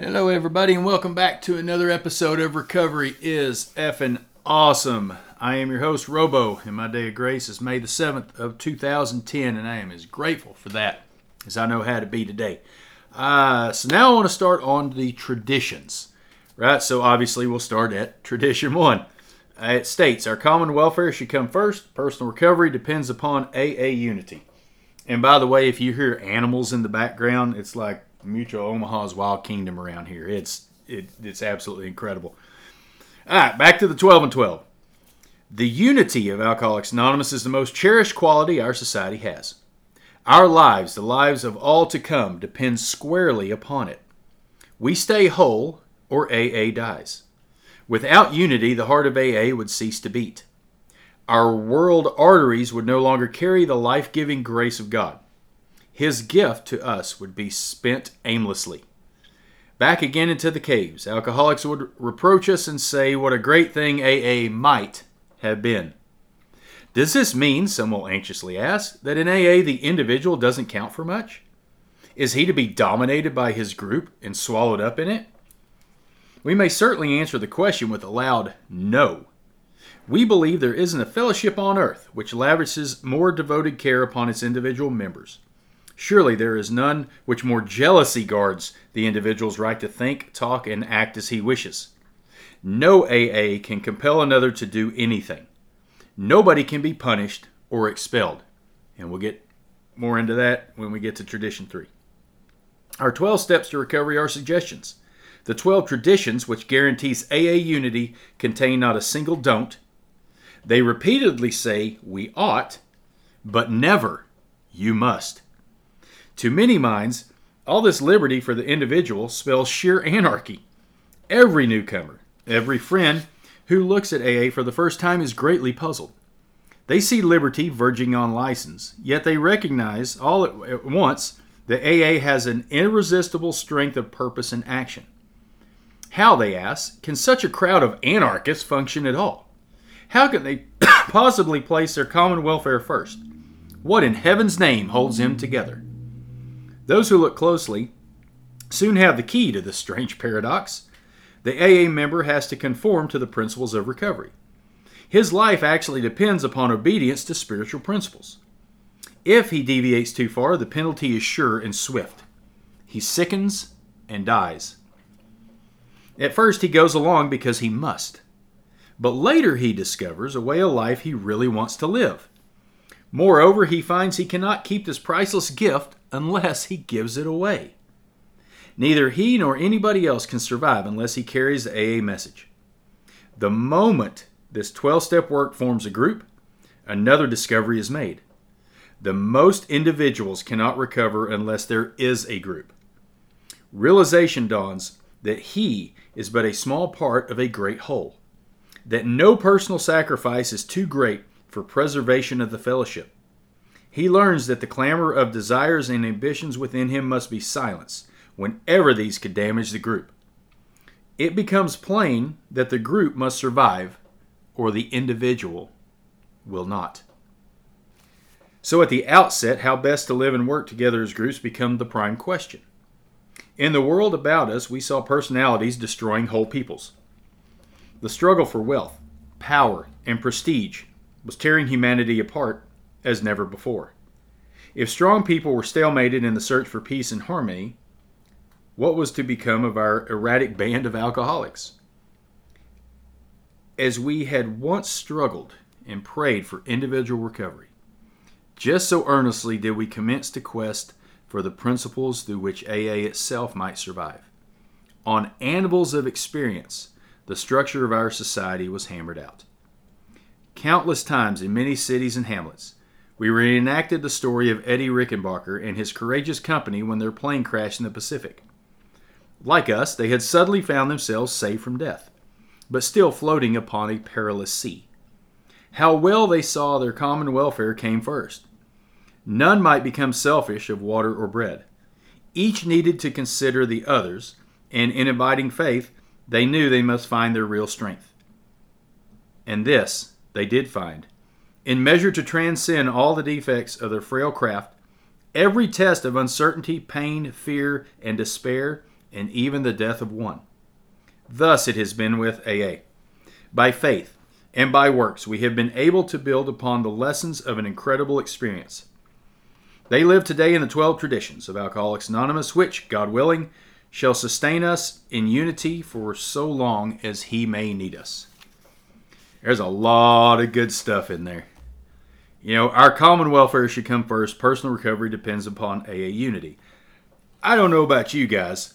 Hello, everybody, and welcome back to another episode of Recovery is effing awesome. I am your host, Robo, and my day of grace is May the 7th of 2010, and I am as grateful for that as I know how to be today. Uh, so now I want to start on the traditions, right? So obviously we'll start at tradition one. Uh, it states our common welfare should come first. Personal recovery depends upon AA unity. And by the way, if you hear animals in the background, it's like Mutual Omaha's Wild Kingdom around here. It's it, it's absolutely incredible. All right, back to the 12 and 12. The unity of Alcoholics Anonymous is the most cherished quality our society has. Our lives, the lives of all to come, depend squarely upon it. We stay whole or AA dies. Without unity, the heart of AA would cease to beat. Our world arteries would no longer carry the life giving grace of God. His gift to us would be spent aimlessly. Back again into the caves, alcoholics would reproach us and say what a great thing AA might have been. Does this mean, some will anxiously ask, that in AA the individual doesn't count for much? Is he to be dominated by his group and swallowed up in it? We may certainly answer the question with a loud no. We believe there isn't a fellowship on earth which lavishes more devoted care upon its individual members. Surely there is none which more jealously guards the individual's right to think, talk, and act as he wishes. No AA can compel another to do anything. Nobody can be punished or expelled. And we'll get more into that when we get to tradition three. Our 12 steps to recovery are suggestions. The 12 traditions, which guarantees AA unity, contain not a single don't. They repeatedly say we ought, but never you must. To many minds, all this liberty for the individual spells sheer anarchy. Every newcomer, every friend who looks at AA for the first time is greatly puzzled. They see liberty verging on license, yet they recognize all at once that AA has an irresistible strength of purpose and action. How, they ask, can such a crowd of anarchists function at all? How can they possibly place their common welfare first? What in heaven's name holds them together? Those who look closely soon have the key to this strange paradox. The AA member has to conform to the principles of recovery. His life actually depends upon obedience to spiritual principles. If he deviates too far, the penalty is sure and swift. He sickens and dies. At first, he goes along because he must. But later, he discovers a way of life he really wants to live. Moreover, he finds he cannot keep this priceless gift unless he gives it away. Neither he nor anybody else can survive unless he carries the AA message. The moment this 12 step work forms a group, another discovery is made. The most individuals cannot recover unless there is a group. Realization dawns that he is but a small part of a great whole, that no personal sacrifice is too great for preservation of the fellowship. He learns that the clamor of desires and ambitions within him must be silenced whenever these could damage the group. It becomes plain that the group must survive or the individual will not. So, at the outset, how best to live and work together as groups become the prime question. In the world about us, we saw personalities destroying whole peoples. The struggle for wealth, power, and prestige was tearing humanity apart as never before. If strong people were stalemated in the search for peace and harmony, what was to become of our erratic band of alcoholics? as we had once struggled and prayed for individual recovery, just so earnestly did we commence to quest for the principles through which AA itself might survive. On anvils of experience, the structure of our society was hammered out. Countless times in many cities and hamlets, we reenacted the story of Eddie Rickenbacker and his courageous company when their plane crashed in the Pacific. Like us, they had suddenly found themselves safe from death but still floating upon a perilous sea. How well they saw their common welfare came first. None might become selfish of water or bread. Each needed to consider the others, and in abiding faith, they knew they must find their real strength. And this they did find. In measure to transcend all the defects of their frail craft, every test of uncertainty, pain, fear, and despair and even the death of one. Thus it has been with AA. By faith and by works, we have been able to build upon the lessons of an incredible experience. They live today in the 12 traditions of Alcoholics Anonymous, which, God willing, shall sustain us in unity for so long as He may need us. There's a lot of good stuff in there. You know, our common welfare should come first. Personal recovery depends upon AA unity. I don't know about you guys.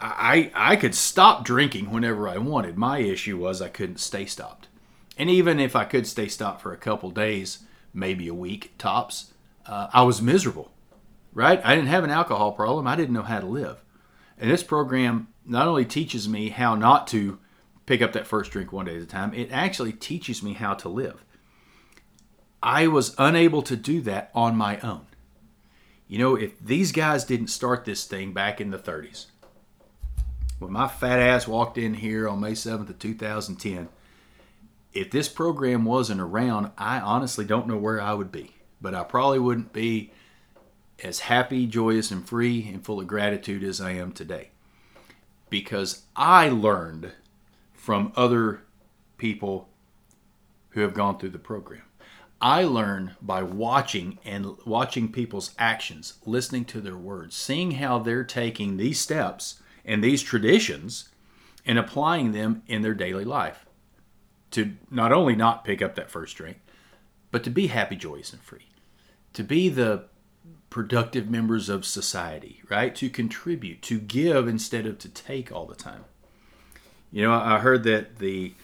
I I could stop drinking whenever I wanted. My issue was I couldn't stay stopped. And even if I could stay stopped for a couple days, maybe a week tops, uh, I was miserable. Right? I didn't have an alcohol problem. I didn't know how to live. And this program not only teaches me how not to pick up that first drink one day at a time, it actually teaches me how to live. I was unable to do that on my own. You know, if these guys didn't start this thing back in the 30s, when my fat ass walked in here on May 7th of 2010, if this program wasn't around, I honestly don't know where I would be. But I probably wouldn't be as happy, joyous, and free and full of gratitude as I am today. Because I learned from other people who have gone through the program. I learn by watching and watching people's actions, listening to their words, seeing how they're taking these steps and these traditions and applying them in their daily life to not only not pick up that first drink, but to be happy, joyous, and free, to be the productive members of society, right? To contribute, to give instead of to take all the time. You know, I heard that the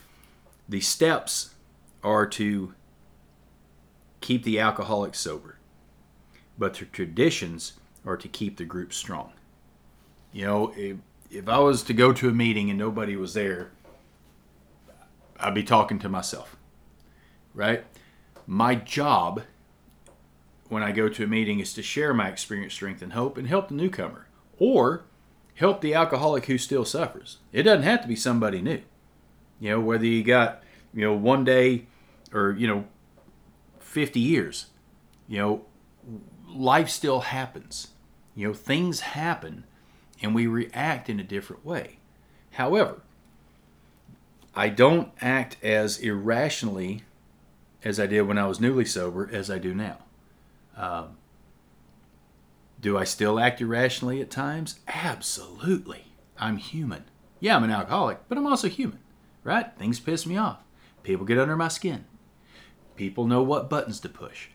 the steps are to keep the alcoholic sober, but the traditions are to keep the group strong. You know, if, if I was to go to a meeting and nobody was there, I'd be talking to myself, right? My job when I go to a meeting is to share my experience, strength, and hope and help the newcomer or help the alcoholic who still suffers. It doesn't have to be somebody new. You know, whether you got, you know, one day or, you know, 50 years, you know, life still happens. You know, things happen and we react in a different way. However, I don't act as irrationally as I did when I was newly sober as I do now. Um, do I still act irrationally at times? Absolutely. I'm human. Yeah, I'm an alcoholic, but I'm also human, right? Things piss me off. People get under my skin. People know what buttons to push.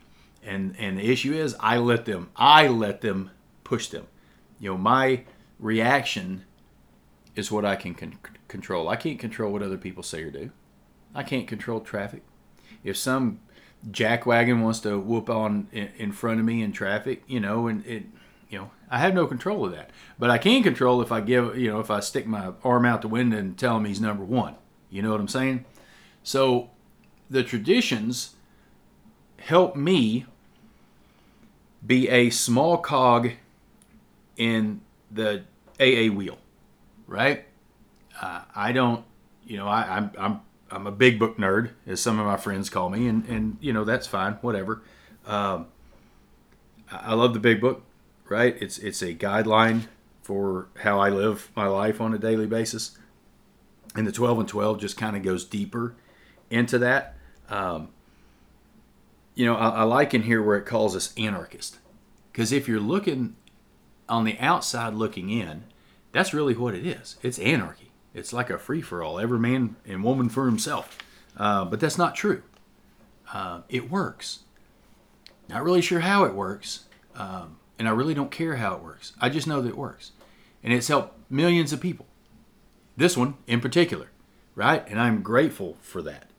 And and the issue is I let them I let them push them. You know, my reaction is what I can con- control. I can't control what other people say or do. I can't control traffic. If some jackwagon wants to whoop on in, front of me in traffic, you know, and it, you know, I have no control of that. But I can control if I give, you know, if I stick my arm out the window and tell him he's number one. You know what I'm saying? So the traditions help me be a small cog in the AA wheel, right? Uh, I don't, you know, I, I'm I'm I'm a big book nerd, as some of my friends call me, and and you know that's fine, whatever. Um, I love the big book, right? It's it's a guideline for how I live my life on a daily basis, and the 12 and 12 just kind of goes deeper into that. Um, you know, I, I like in here where it calls us anarchist, because if you're looking on the outside looking in, that's really what it is. It's anarchy. It's like a free for all, every man and woman for himself. Uh, but that's not true. Uh, it works. Not really sure how it works, um, and I really don't care how it works. I just know that it works, and it's helped millions of people. This one in particular, right? And I'm grateful for that.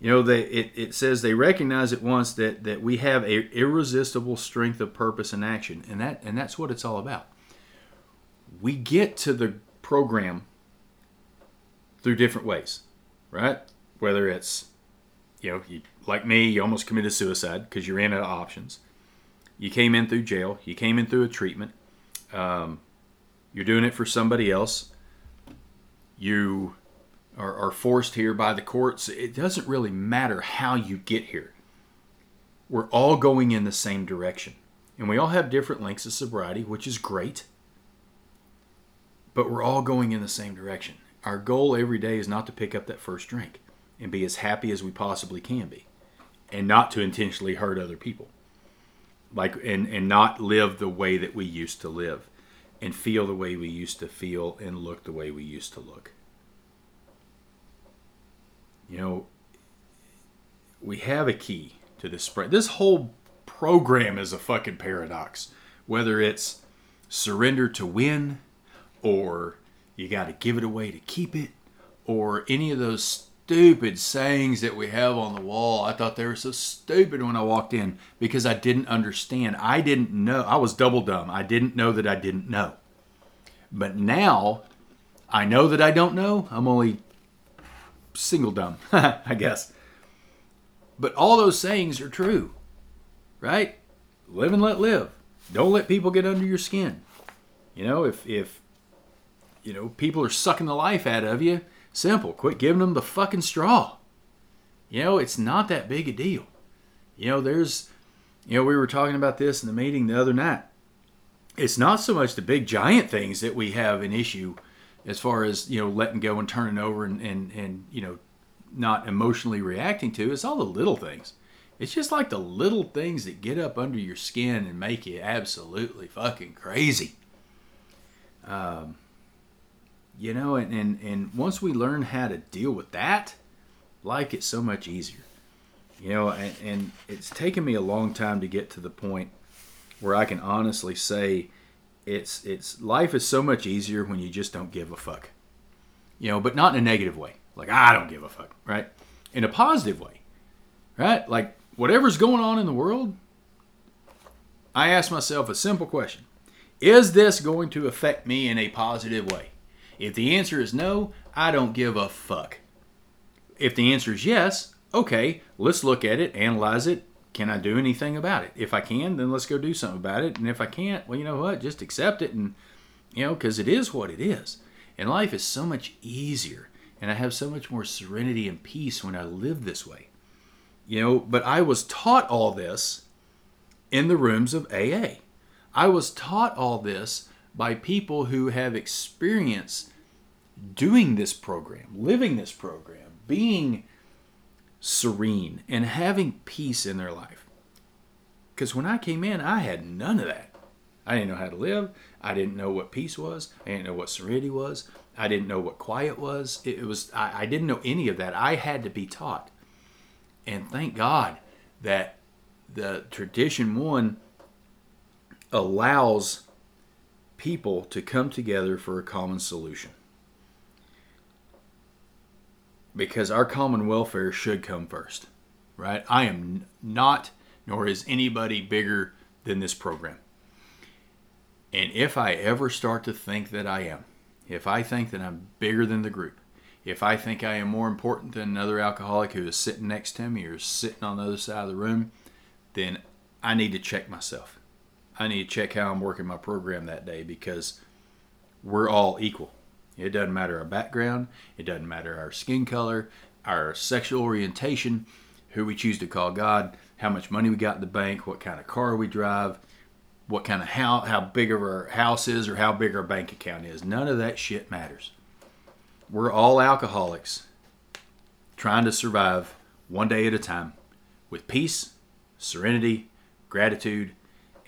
You know, they, it, it says they recognize at once that, that we have a irresistible strength of purpose and action, and that and that's what it's all about. We get to the program through different ways, right? Whether it's, you know, you, like me, you almost committed suicide because you ran out of options. You came in through jail. You came in through a treatment. Um, you're doing it for somebody else. You are, are forced here by the courts. It doesn't really matter how you get here. We're all going in the same direction. And we all have different lengths of sobriety, which is great. but we're all going in the same direction. Our goal every day is not to pick up that first drink and be as happy as we possibly can be and not to intentionally hurt other people. Like and and not live the way that we used to live and feel the way we used to feel and look the way we used to look. You know, we have a key to this spread. This whole program is a fucking paradox. Whether it's surrender to win or you got to give it away to keep it or any of those stupid sayings that we have on the wall. I thought they were so stupid when I walked in because I didn't understand. I didn't know. I was double dumb. I didn't know that I didn't know. But now I know that I don't know. I'm only single dumb, I guess. But all those sayings are true, right? Live and let live. Don't let people get under your skin. You know, if if you know people are sucking the life out of you, Simple. Quit giving them the fucking straw. You know, it's not that big a deal. You know, there's, you know, we were talking about this in the meeting the other night. It's not so much the big giant things that we have an issue as far as, you know, letting go and turning over and, and, and you know, not emotionally reacting to. It's all the little things. It's just like the little things that get up under your skin and make you absolutely fucking crazy. Um, you know and, and and once we learn how to deal with that life gets so much easier. You know and, and it's taken me a long time to get to the point where i can honestly say it's it's life is so much easier when you just don't give a fuck. You know but not in a negative way. Like i don't give a fuck right? In a positive way right? Like whatever's going on in the world i ask myself a simple question. Is this going to affect me in a positive way if the answer is no, I don't give a fuck. If the answer is yes, okay, let's look at it, analyze it. Can I do anything about it? If I can, then let's go do something about it. And if I can't, well, you know what? Just accept it and, you know, because it is what it is. And life is so much easier. And I have so much more serenity and peace when I live this way. You know, but I was taught all this in the rooms of AA. I was taught all this by people who have experienced doing this program, living this program, being serene, and having peace in their life. Because when I came in, I had none of that. I didn't know how to live. I didn't know what peace was. I didn't know what serenity was. I didn't know what quiet was. It was I, I didn't know any of that. I had to be taught. And thank God that the tradition one allows people to come together for a common solution because our common welfare should come first, right? I am not, nor is anybody bigger than this program. And if I ever start to think that I am, if I think that I'm bigger than the group, if I think I am more important than another alcoholic who is sitting next to me or sitting on the other side of the room, then I need to check myself. I need to check how I'm working my program that day because we're all equal. It doesn't matter our background, it doesn't matter our skin color, our sexual orientation, who we choose to call God, how much money we got in the bank, what kind of car we drive, what kind of how how big of our house is or how big our bank account is. None of that shit matters. We're all alcoholics trying to survive one day at a time with peace, serenity, gratitude,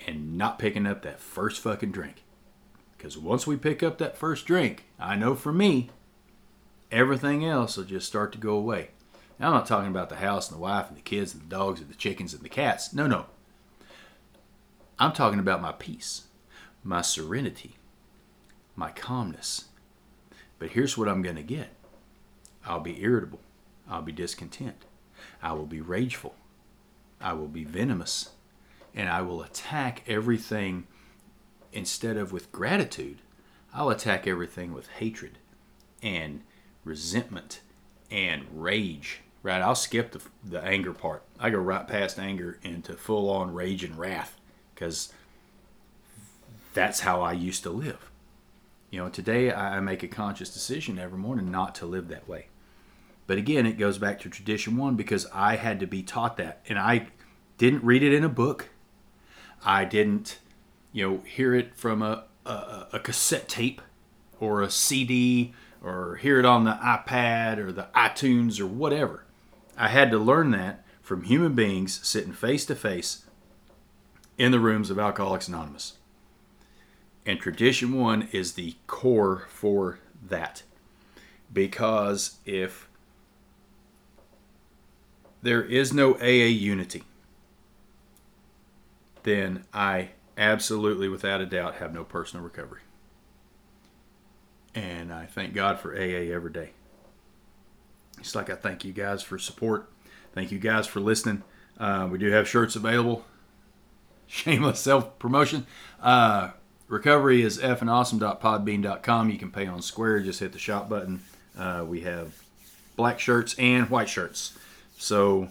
and not picking up that first fucking drink. Because once we pick up that first drink, I know for me, everything else will just start to go away. Now, I'm not talking about the house and the wife and the kids and the dogs and the chickens and the cats. No, no. I'm talking about my peace, my serenity, my calmness. But here's what I'm going to get I'll be irritable. I'll be discontent. I will be rageful. I will be venomous. And I will attack everything instead of with gratitude, I'll attack everything with hatred and resentment and rage. Right? I'll skip the, the anger part. I go right past anger into full on rage and wrath because that's how I used to live. You know, today I make a conscious decision every morning not to live that way. But again, it goes back to tradition one because I had to be taught that. And I didn't read it in a book. I didn't you know, hear it from a, a, a cassette tape. or a CD or hear it on the iPad or the iTunes or whatever. I had to learn that from human beings sitting face to face in the rooms of Alcoholics Anonymous. And Tradition 1 is the core for that. Because if there is no AA unity, then I absolutely, without a doubt, have no personal recovery. And I thank God for AA every day. It's like I thank you guys for support. Thank you guys for listening. Uh, we do have shirts available. Shameless self promotion. Uh, recovery is fandawesome.podbean.com. You can pay on Square. Just hit the shop button. Uh, we have black shirts and white shirts. So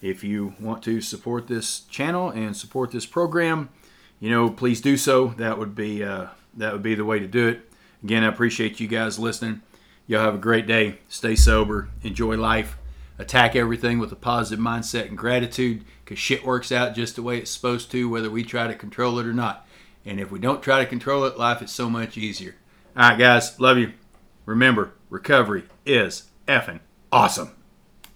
if you want to support this channel and support this program, you know, please do so. That would be uh, that would be the way to do it. Again, I appreciate you guys listening. Y'all have a great day. Stay sober. Enjoy life. Attack everything with a positive mindset and gratitude because shit works out just the way it's supposed to, whether we try to control it or not. And if we don't try to control it, life is so much easier. All right, guys. Love you. Remember, recovery is effing awesome.